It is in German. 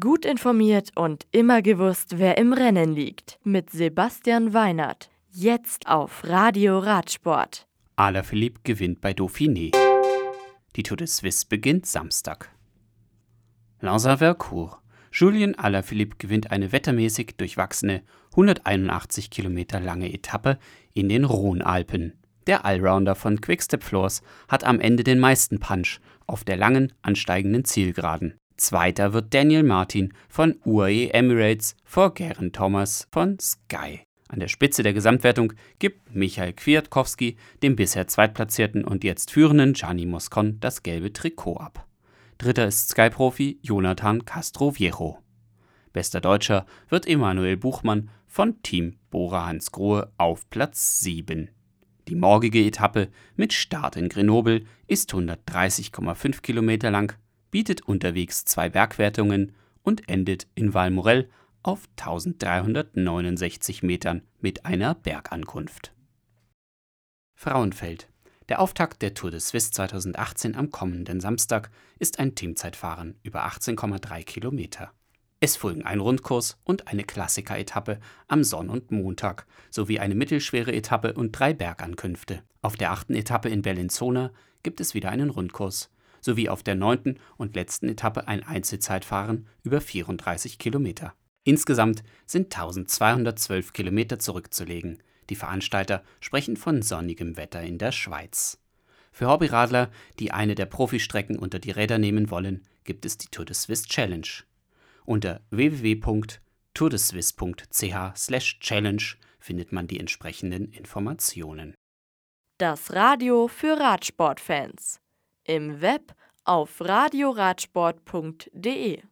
Gut informiert und immer gewusst, wer im Rennen liegt. Mit Sebastian Weinert. Jetzt auf Radio Radsport. Alaphilippe gewinnt bei Dauphiné. Die Tour de Suisse beginnt Samstag. Lanza-Vercours. Julien Alaphilippe gewinnt eine wettermäßig durchwachsene 181 Kilometer lange Etappe in den Rhône-Alpen. Der Allrounder von Quickstep Floors hat am Ende den meisten Punch auf der langen, ansteigenden Zielgeraden. Zweiter wird Daniel Martin von UAE Emirates vor Garen Thomas von Sky. An der Spitze der Gesamtwertung gibt Michael Kwiatkowski dem bisher zweitplatzierten und jetzt führenden Gianni Moscon das gelbe Trikot ab. Dritter ist Sky-Profi Jonathan Castroviejo. Bester Deutscher wird Emanuel Buchmann von Team Bora Hansgrohe auf Platz 7. Die morgige Etappe mit Start in Grenoble ist 130,5 Kilometer lang bietet unterwegs zwei Bergwertungen und endet in Valmorel auf 1369 Metern mit einer Bergankunft. Frauenfeld. Der Auftakt der Tour de Suisse 2018 am kommenden Samstag ist ein Teamzeitfahren über 18,3 Kilometer. Es folgen ein Rundkurs und eine Klassiker-Etappe am Sonn- und Montag sowie eine mittelschwere Etappe und drei Bergankünfte. Auf der achten Etappe in Bellinzona gibt es wieder einen Rundkurs sowie auf der neunten und letzten Etappe ein Einzelzeitfahren über 34 Kilometer. Insgesamt sind 1212 Kilometer zurückzulegen. Die Veranstalter sprechen von sonnigem Wetter in der Schweiz. Für Hobbyradler, die eine der Profistrecken unter die Räder nehmen wollen, gibt es die Tour de Suisse Challenge. Unter www.tourdeswiss.ch/challenge findet man die entsprechenden Informationen. Das Radio für Radsportfans im Web auf radioradsport.de